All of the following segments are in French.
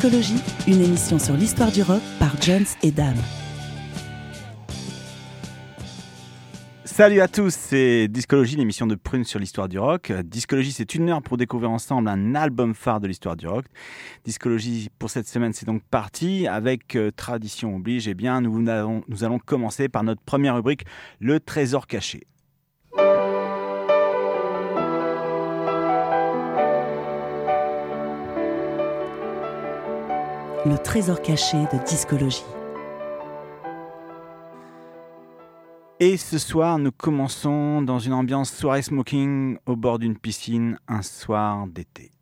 Discologie, une émission sur l'histoire du rock par Jones et Dame. Salut à tous, c'est Discologie, l'émission de Prune sur l'histoire du rock. Discologie, c'est une heure pour découvrir ensemble un album phare de l'histoire du rock. Discologie, pour cette semaine, c'est donc parti. Avec euh, tradition oblige, eh bien, nous allons, nous allons commencer par notre première rubrique, le trésor caché. Le trésor caché de Discologie. Et ce soir, nous commençons dans une ambiance soirée smoking au bord d'une piscine, un soir d'été.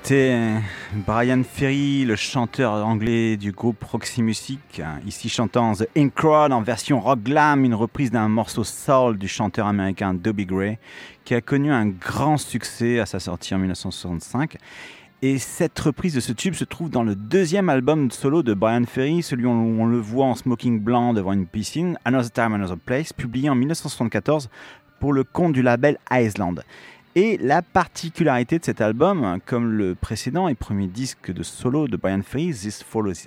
C'était Brian Ferry, le chanteur anglais du groupe Roxy Music, ici chantant The Ink Crowd en version rock glam, une reprise d'un morceau soul du chanteur américain Dobie Gray, qui a connu un grand succès à sa sortie en 1965. Et cette reprise de ce tube se trouve dans le deuxième album solo de Brian Ferry, celui où on le voit en smoking blanc devant une piscine, Another Time, Another Place, publié en 1974 pour le compte du label Iceland. Et la particularité de cet album, comme le précédent et premier disque de solo de Brian Ferry, This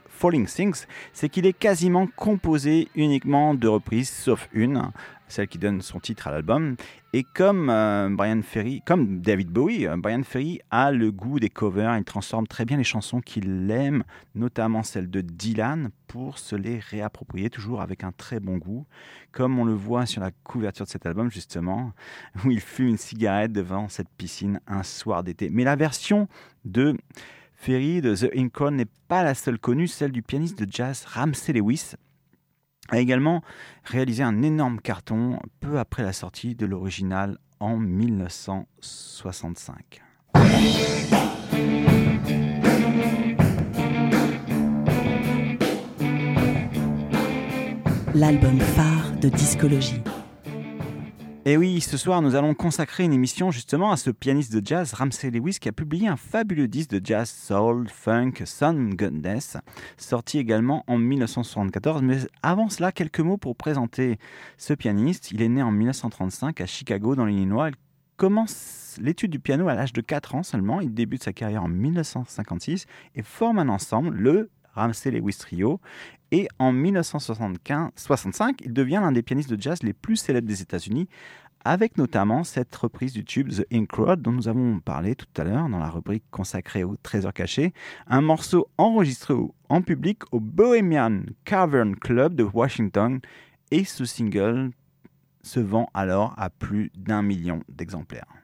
Falling Things, c'est qu'il est quasiment composé uniquement de reprises, sauf une, celle qui donne son titre à l'album. Et comme euh, Brian Ferry, comme David Bowie, euh, Brian Ferry a le goût des covers. Il transforme très bien les chansons qu'il aime, notamment celles de Dylan, pour se les réapproprier, toujours avec un très bon goût, comme on le voit sur la couverture de cet album justement, où il fume une cigarette devant cette piscine un soir d'été. Mais la version de Ferry de The Incon n'est pas la seule connue, celle du pianiste de jazz Ramsey Lewis a également réalisé un énorme carton peu après la sortie de l'original en 1965. L'album phare de discologie. Et oui, ce soir, nous allons consacrer une émission justement à ce pianiste de jazz, Ramsey Lewis, qui a publié un fabuleux disque de jazz soul, funk, sun goodness, sorti également en 1974. Mais avant cela, quelques mots pour présenter ce pianiste. Il est né en 1935 à Chicago, dans l'Illinois. Il commence l'étude du piano à l'âge de 4 ans seulement. Il débute sa carrière en 1956 et forme un ensemble, le Ramsey Lewis Trio. Et en 1965, il devient l'un des pianistes de jazz les plus célèbres des États-Unis, avec notamment cette reprise du tube The Ink Road dont nous avons parlé tout à l'heure dans la rubrique consacrée au trésor caché, un morceau enregistré en public au Bohemian Cavern Club de Washington et ce single se vend alors à plus d'un million d'exemplaires.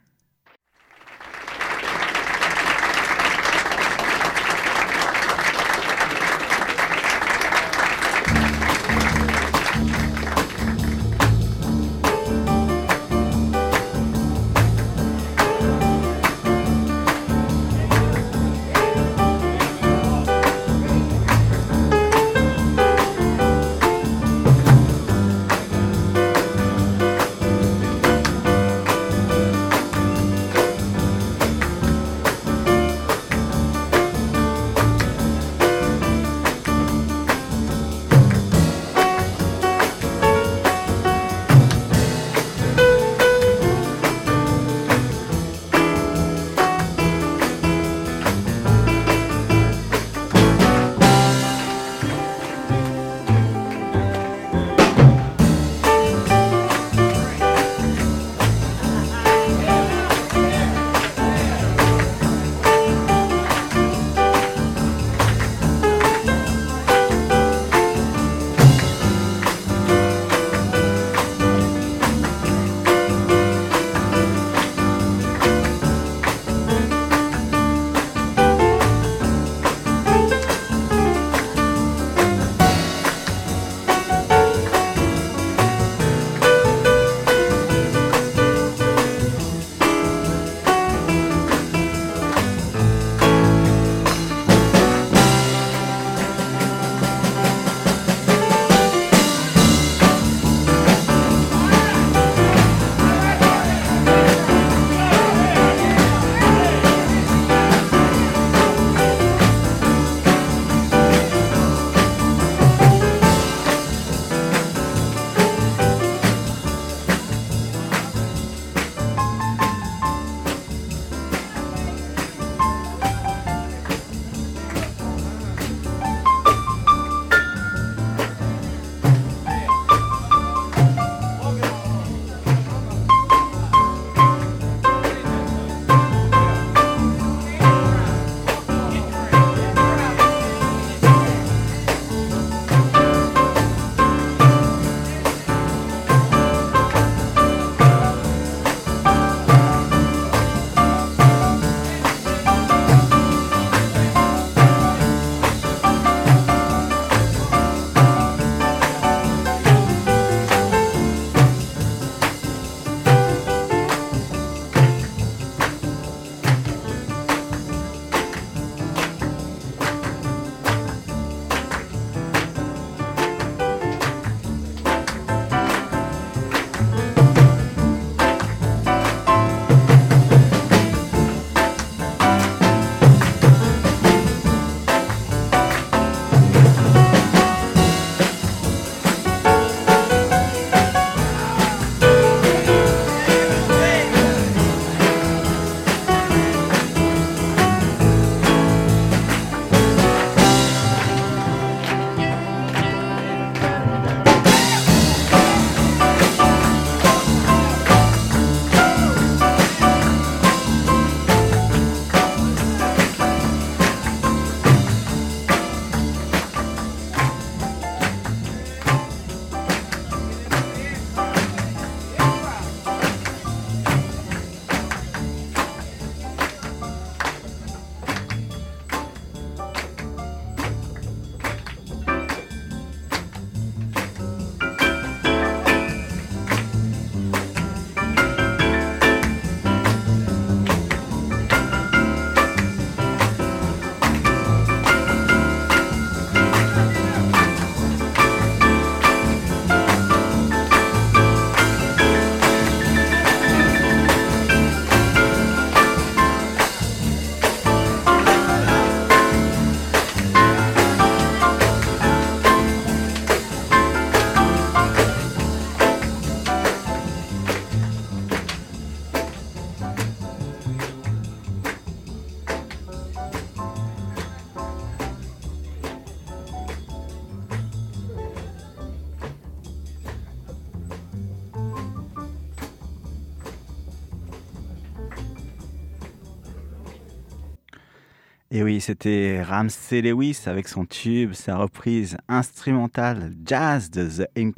C'était Ramsey Lewis avec son tube, sa reprise instrumentale jazz de The In.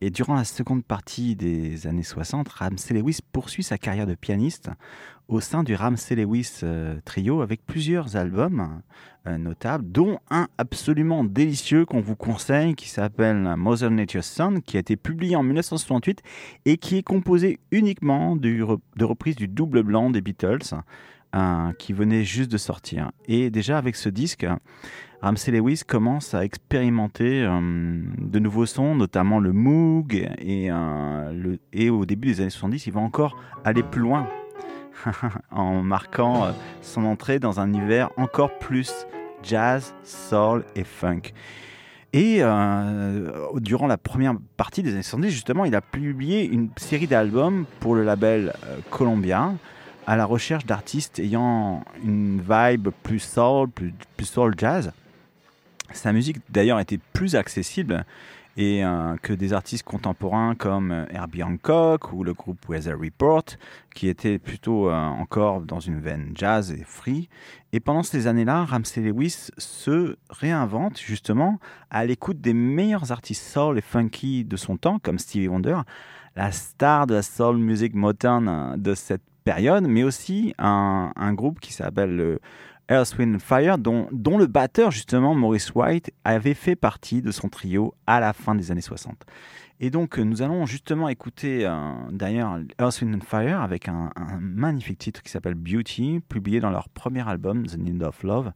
Et durant la seconde partie des années 60, Ramsey Lewis poursuit sa carrière de pianiste au sein du Ramsey Lewis euh, Trio avec plusieurs albums euh, notables, dont un absolument délicieux qu'on vous conseille qui s'appelle Mother Nature's Son, qui a été publié en 1968 et qui est composé uniquement de reprises du double blanc des Beatles qui venait juste de sortir. Et déjà avec ce disque, Ramsey Lewis commence à expérimenter euh, de nouveaux sons, notamment le Moog, et, euh, au début des années 70, il va encore aller plus loin, en marquant euh, son entrée dans un univers encore plus jazz, soul et funk. Et durant la première partie des années 70, justement, il a publié une série d'albums pour le label Columbia, à la recherche d'artistes ayant une vibe plus soul, plus, soul jazz. Sa musique d'ailleurs était plus accessible et euh, que des artistes contemporains comme euh, Herbie Hancock ou le groupe Weather Report, qui étaient plutôt euh, encore dans une veine jazz et free. Et pendant ces années-là, Ramsey Lewis se réinvente justement à l'écoute des meilleurs artistes soul et funky de son temps, comme Stevie Wonder, la star de la soul music moderne de cette mais aussi un, groupe qui s'appelle le Earth, Wind Fire, dont, dont le batteur, justement, Maurice White, avait fait partie de son trio à la fin des années 60. Et donc, euh, nous allons justement écouter, euh, d'ailleurs, Earth, Wind Fire avec un, un magnifique titre qui s'appelle Beauty, publié dans leur premier album, The Need of Love,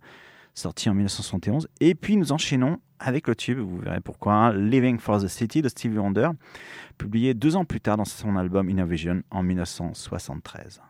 sorti en 1971. Et puis, nous enchaînons avec le tube, vous verrez pourquoi, Living for the City de Stevie Wonder, publié deux ans plus tard dans son album Innovation en 1973.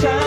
time.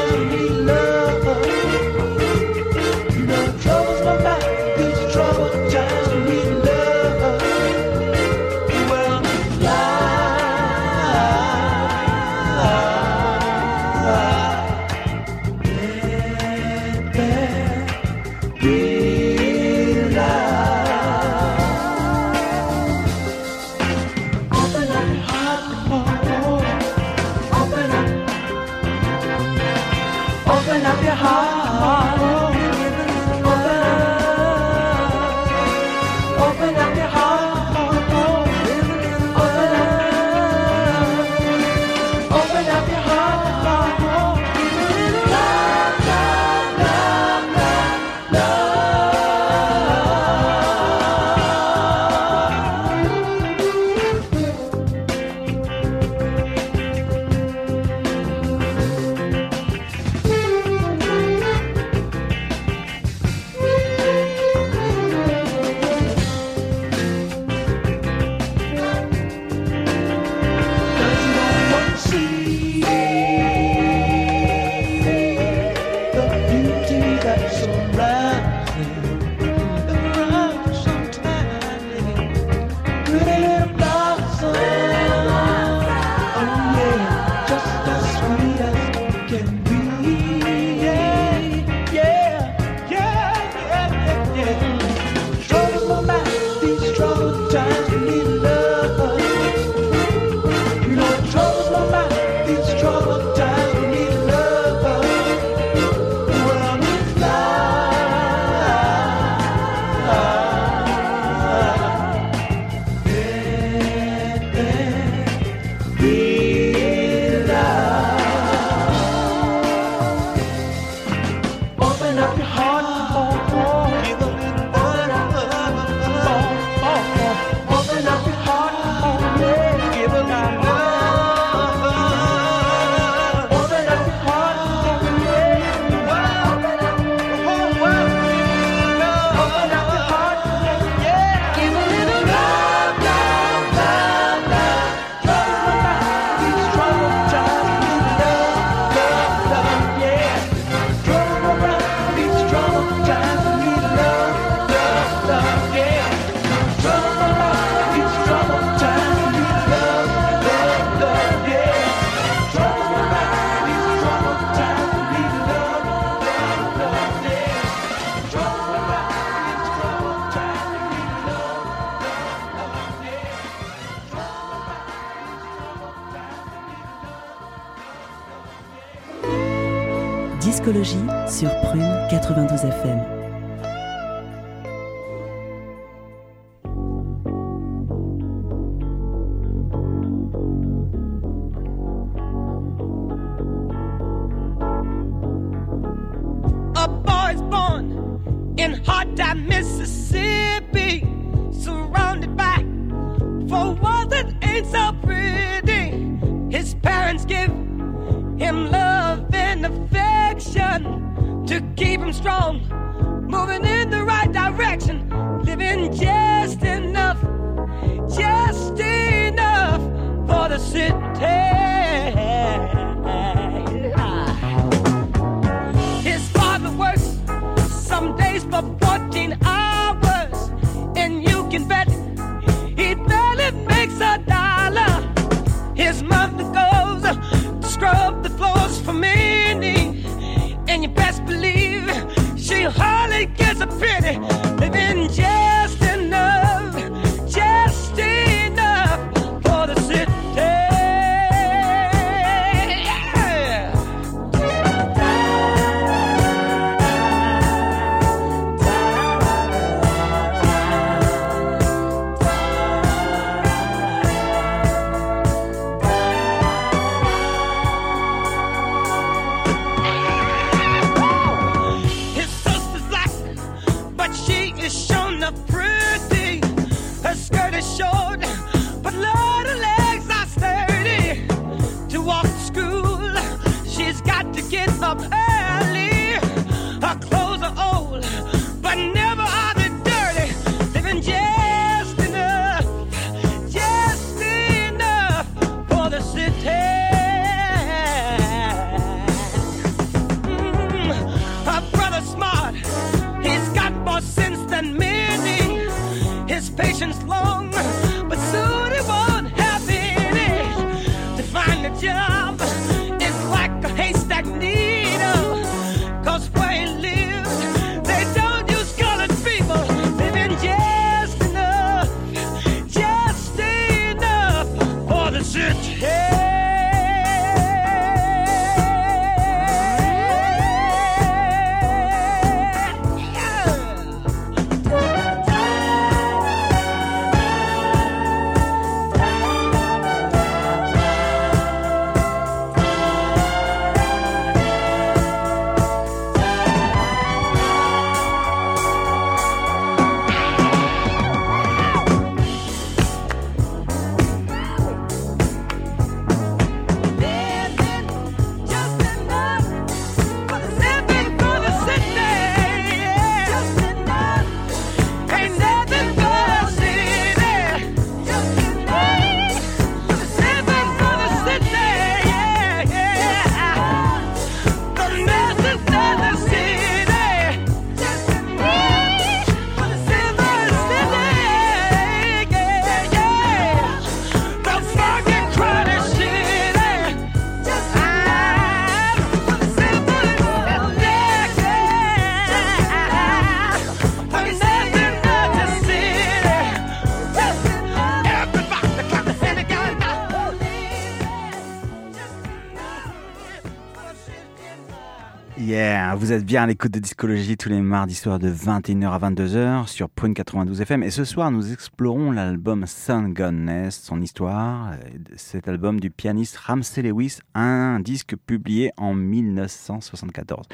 Vous êtes bien à l'écoute de Discologie tous les mardis soirs de 21h à 22h sur Prune 92 FM. Et ce soir, nous explorons l'album Sun Godness, son histoire. euh, Cet album du pianiste Ramsey Lewis, un disque publié en 1974.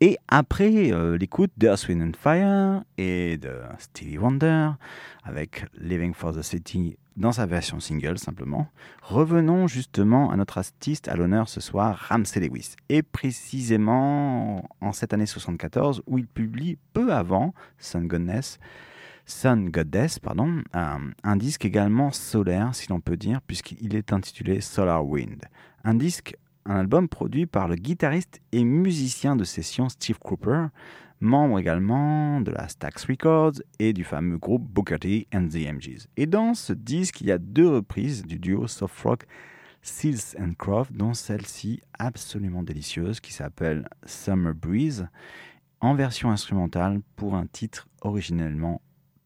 Et après euh, l'écoute d'Earth, Wind and Fire et de Stevie Wonder, avec Living for the City dans sa version single simplement. Revenons justement à notre artiste à l'honneur ce soir, Ramsey Lewis. Et précisément en cette année 74 où il publie peu avant Sun Goddess, Sun Goddess pardon, un, un disque également solaire si l'on peut dire puisqu'il est intitulé Solar Wind. Un disque, un album produit par le guitariste et musicien de session Steve Cooper, membre également de la Stax Records et du fameux groupe Booker T and the MGs. Et dans ce disque, il y a deux reprises du duo soft rock Seals and Croft, dont celle-ci absolument délicieuse qui s'appelle Summer Breeze, en version instrumentale pour un titre originellement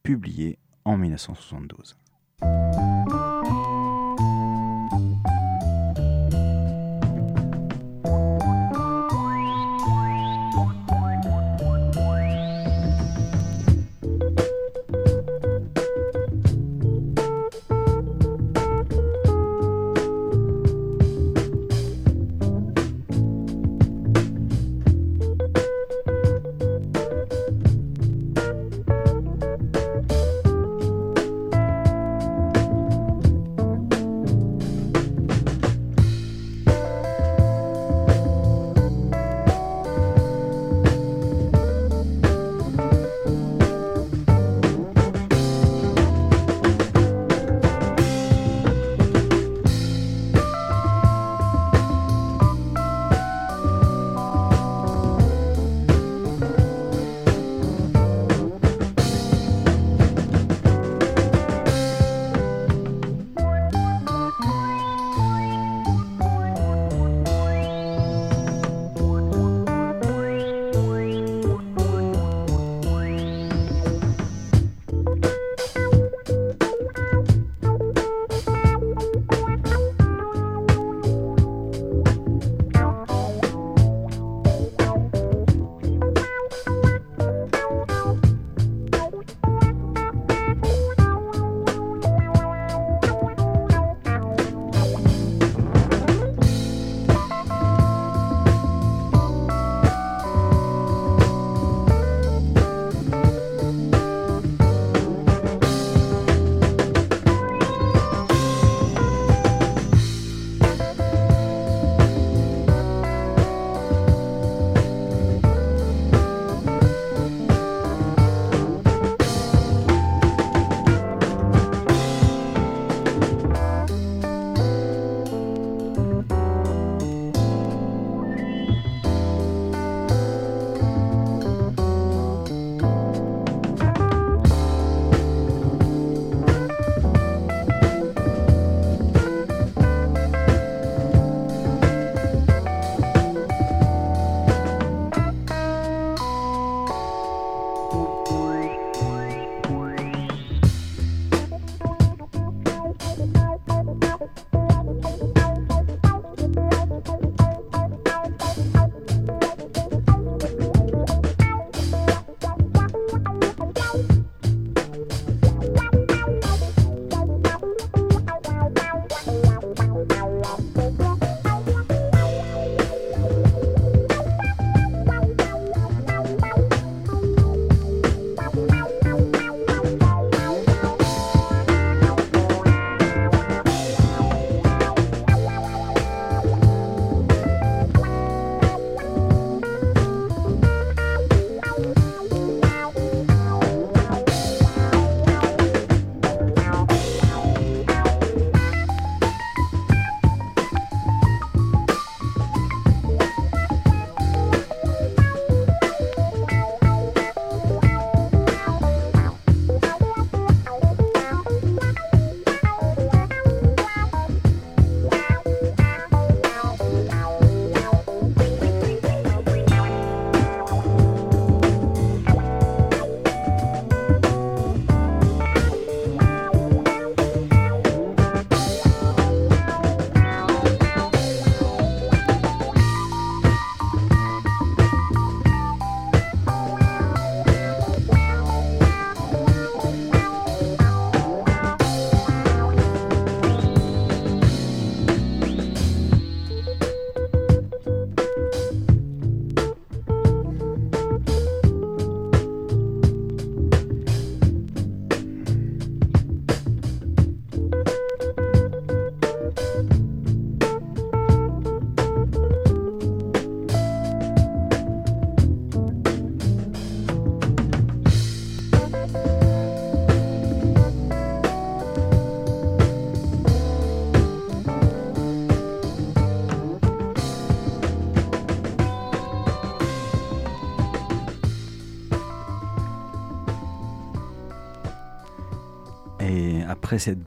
publié en 1972.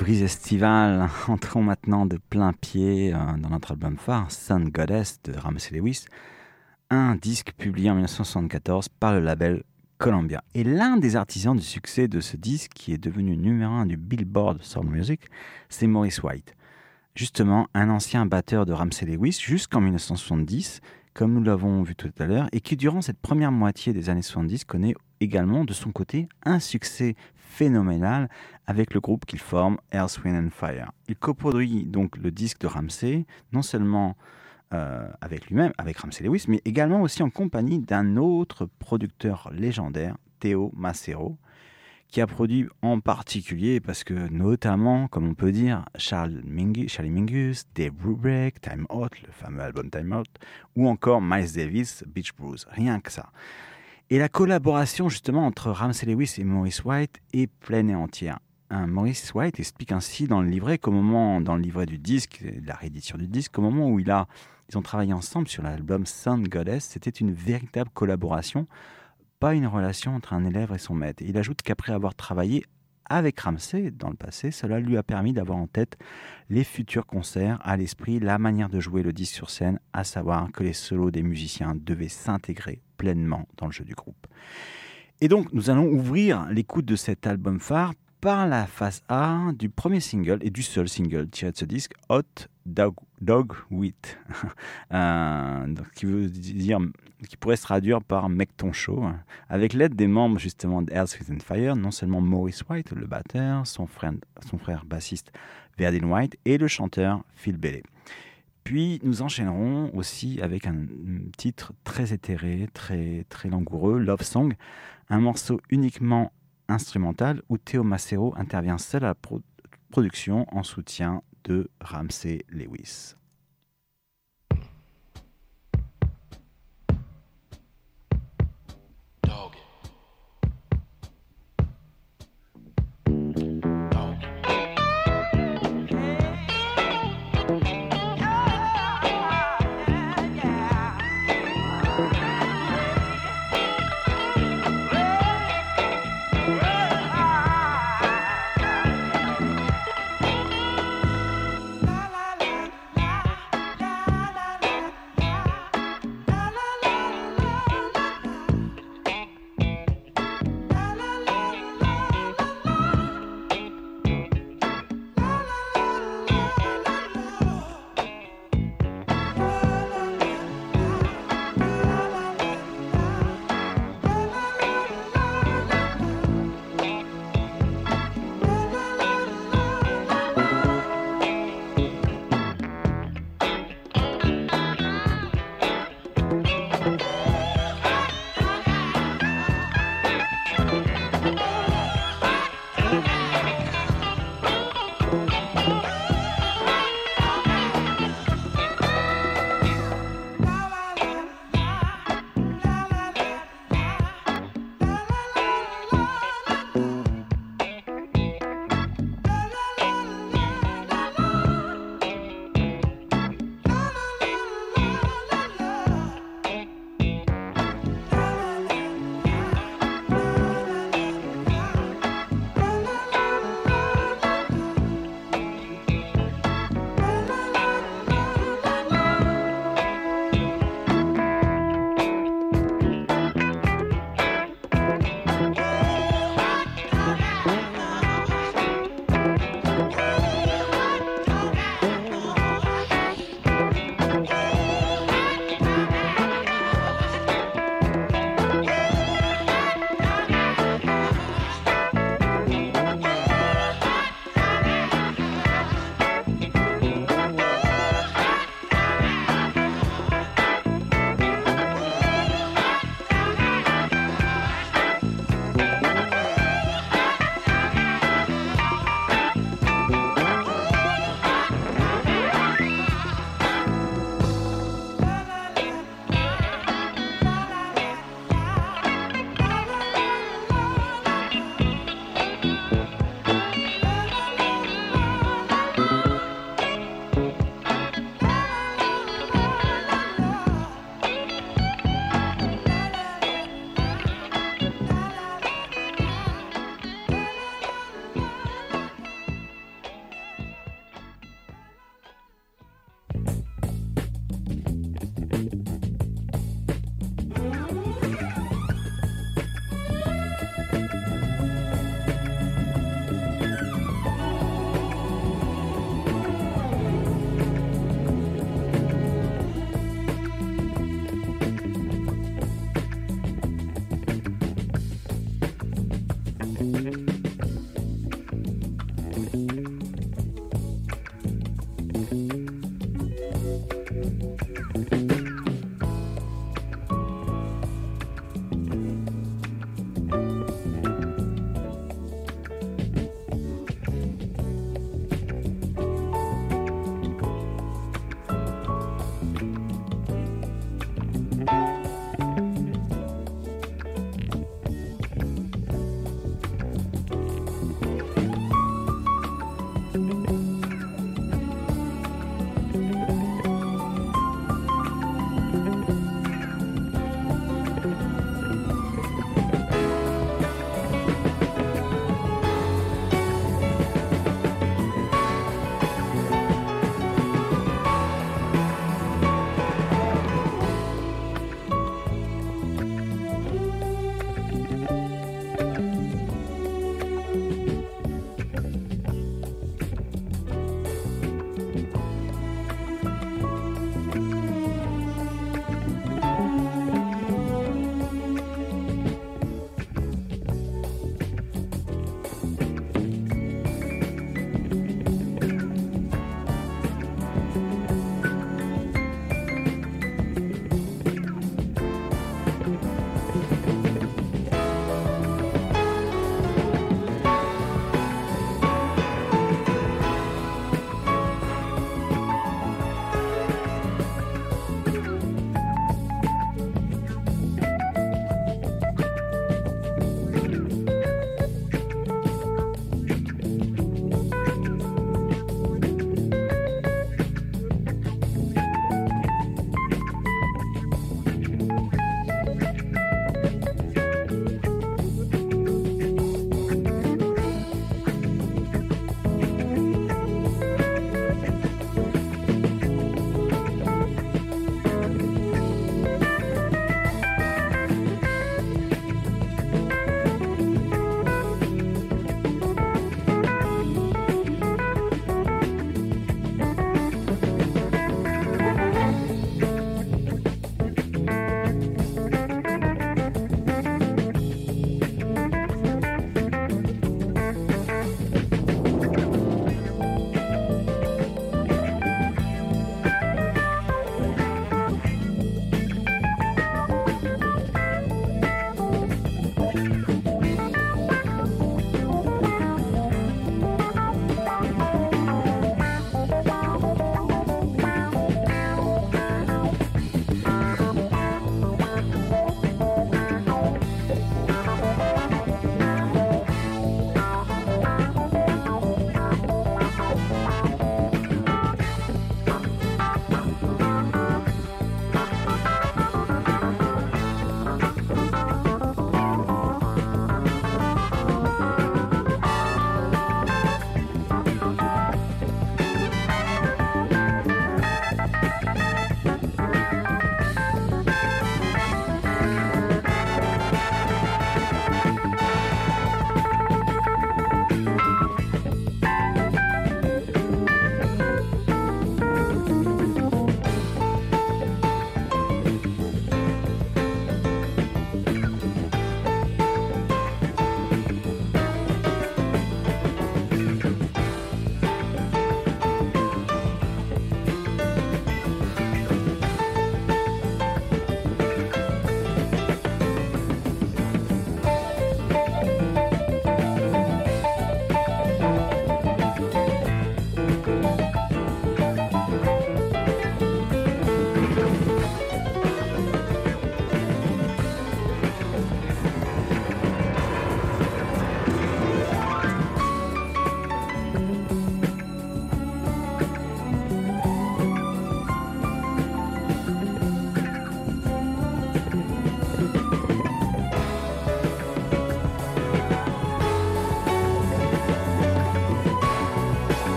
Brise estivale, entrons maintenant de plein pied euh, dans notre album phare, Sun Goddess de Ramsey Lewis, un disque publié en 1974 par le label Columbia. Et l'un des artisans du succès de ce disque, qui est devenu numéro un du Billboard Soul Music, c'est Maurice White. Justement, un ancien batteur de Ramsey Lewis jusqu'en 1970, comme nous l'avons vu tout à l'heure, et qui durant cette première moitié des années 70 connaît également de son côté un succès phénoménal avec le groupe qu'il forme, Earth, Wind and Fire. Il coproduit donc le disque de Ramsey, non seulement euh, avec lui-même, avec Ramsey Lewis, mais également aussi en compagnie d'un autre producteur légendaire, Theo Macero, qui a produit en particulier, parce que notamment, comme on peut dire, Charlie Mingus, Dave Brubeck, Time Out, le fameux album Time Out, ou encore Miles Davis, Beach Blues, rien que ça. Et la collaboration justement entre Ramsey Lewis et Maurice White est pleine et entière. Maurice White explique ainsi dans le livret moment, dans le livret du disque, la réédition du disque, au moment où ils ont travaillé ensemble sur l'album Sun Goddess, c'était une véritable collaboration, pas une relation entre un élève et son maître. il ajoute qu'après avoir travaillé avec Ramsey dans le passé, cela lui a permis d'avoir en tête les futurs concerts, à l'esprit la manière de jouer le disque sur scène, à savoir que les solos des musiciens devaient s'intégrer pleinement dans le jeu du groupe. Et donc nous allons ouvrir l'écoute de cet album phare par la phase A du premier single et du seul single tiré de ce disque, Hot Dog, Dog euh, qui veut dire, qui pourrait se traduire par Mec ton chaud, avec l'aide des membres justement de Earth, and Fire, non seulement Maurice White, le batteur, son frère, son frère bassiste Verdine White et le chanteur Phil Bailey. Puis nous enchaînerons aussi avec un titre très éthéré, très, très langoureux, Love Song, un morceau uniquement instrumental où Theo Macero intervient seul à la production en soutien de Ramsey Lewis.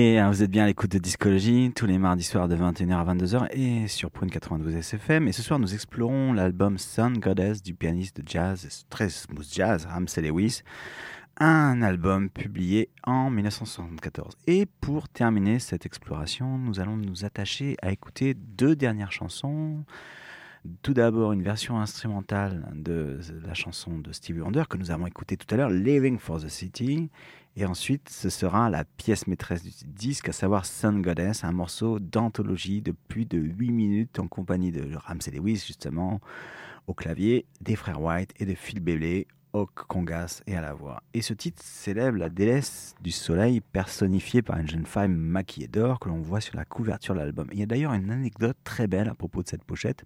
Et euh, vous êtes bien à l'écoute de Discologie tous les mardis soirs de 21h à 22h et sur Prune 92 SFM. Et ce soir, nous explorons l'album Sun Goddess du pianiste de jazz, très smooth jazz, Ramsey Lewis. Un album publié en 1974. Et pour terminer cette exploration, nous allons nous attacher à écouter deux dernières chansons. Tout d'abord, une version instrumentale de la chanson de Stevie Wonder que nous avons écoutée tout à l'heure, Living for the City. Et ensuite, ce sera la pièce maîtresse du disque, à savoir Sun Goddess, un morceau d'anthologie de plus de 8 minutes en compagnie de Ramsey Lewis, justement, au clavier, des frères White et de Phil Bailey au congas et à la voix. Et ce titre célèbre la déesse du soleil personnifiée par une jeune femme maquillée d'or que l'on voit sur la couverture de l'album. Il y a d'ailleurs une anecdote très belle à propos de cette pochette.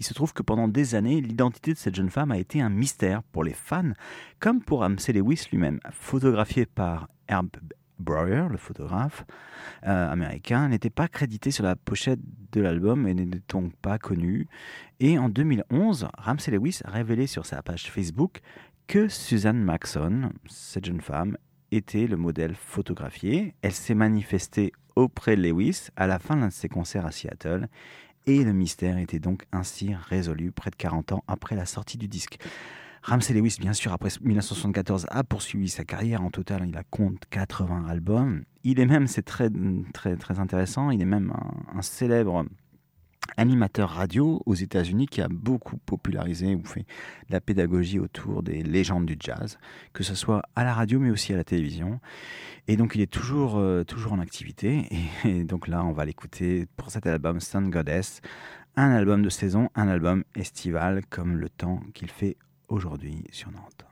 Il se trouve que pendant des années, l'identité de cette jeune femme a été un mystère pour les fans, comme pour Ramsey Lewis lui-même. Photographié par Herb Breuer, le photographe euh, américain, n'était pas crédité sur la pochette de l'album et n'est donc pas connu. Et en 2011, Ramsey Lewis a révélé sur sa page Facebook que Suzanne Maxon, cette jeune femme, était le modèle photographié. Elle s'est manifestée auprès de Lewis à la fin d'un de ses concerts à Seattle et le mystère était donc ainsi résolu près de 40 ans après la sortie du disque. Ramsey Lewis, bien sûr, après 1974, a poursuivi sa carrière. En total, il a compte 80 albums. Il est même, c'est très, très, très intéressant, il est même un, un célèbre animateur radio aux États-Unis qui a beaucoup popularisé ou fait la pédagogie autour des légendes du jazz, que ce soit à la radio mais aussi à la télévision. Et donc il est toujours, euh, toujours en activité. Et donc là, on va l'écouter pour cet album Sun Goddess, un album de saison, un album estival comme le temps qu'il fait aujourd'hui sur Nantes.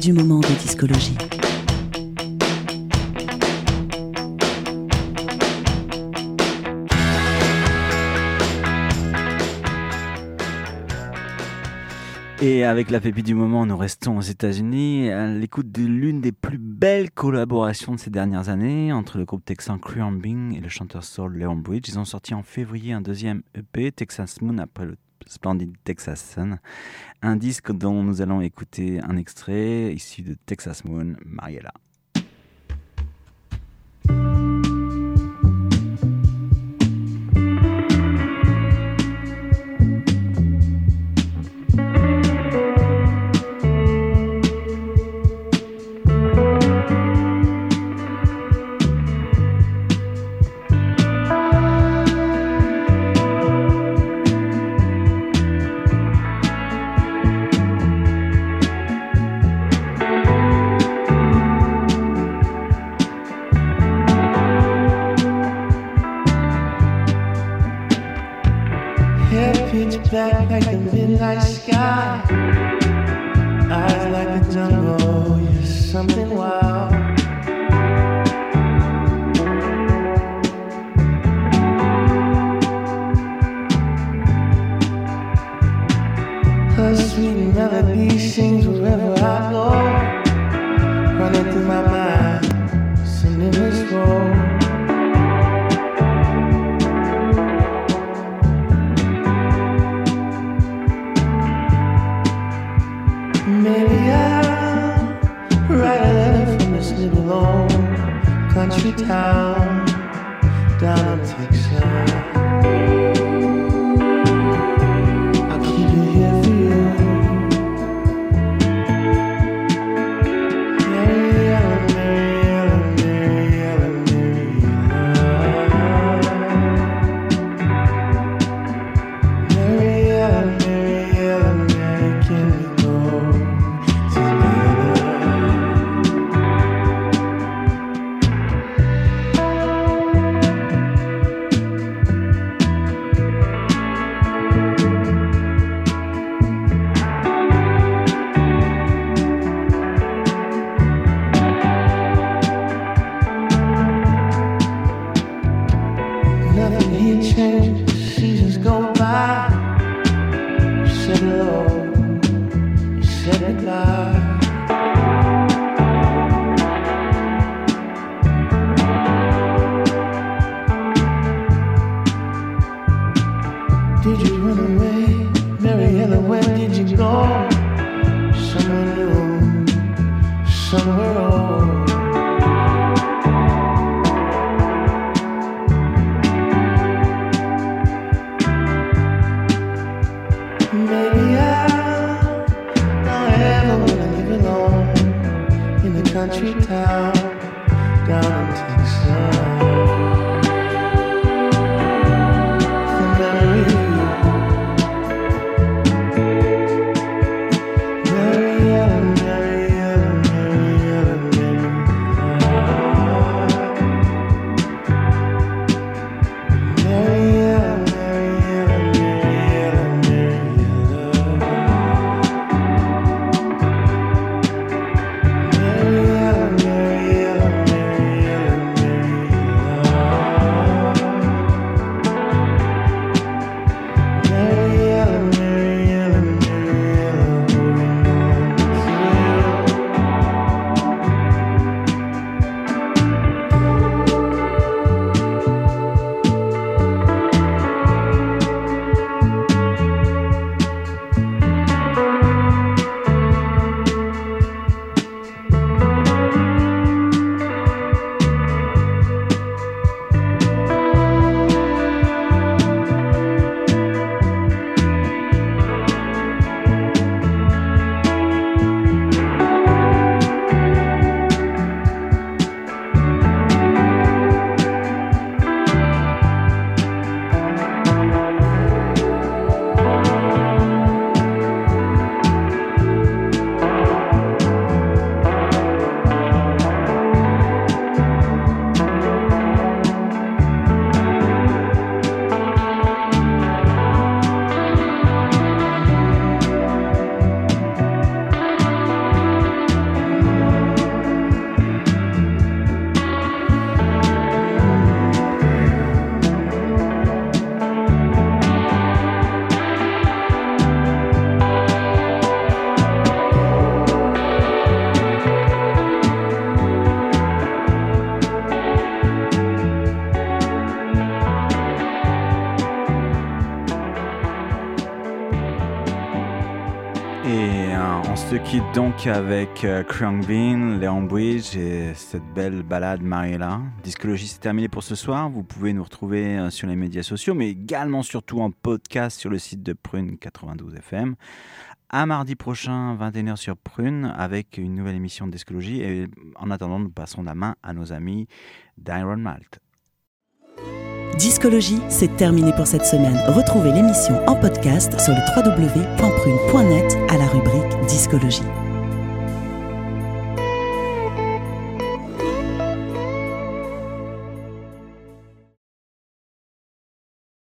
Du moment de discologie. Et avec la pépite du moment, nous restons aux États-Unis à l'écoute de l'une des plus belles collaborations de ces dernières années entre le groupe texan Crumbing et le chanteur soul Leon Bridge. Ils ont sorti en février un deuxième EP, Texas Moon, après le splendide Texas Sun. Un disque dont nous allons écouter un extrait issu de Texas Moon, Mariella. Avec euh, Krung Bean, Léon Bridge et cette belle balade Mariella. Discologie, c'est terminé pour ce soir. Vous pouvez nous retrouver euh, sur les médias sociaux, mais également surtout en podcast sur le site de Prune 92 FM. À mardi prochain, 21h sur Prune, avec une nouvelle émission de Discologie. Et en attendant, nous passons la main à nos amis d'Iron Malt. Discologie, c'est terminé pour cette semaine. Retrouvez l'émission en podcast sur le www.prune.net à la rubrique Discologie.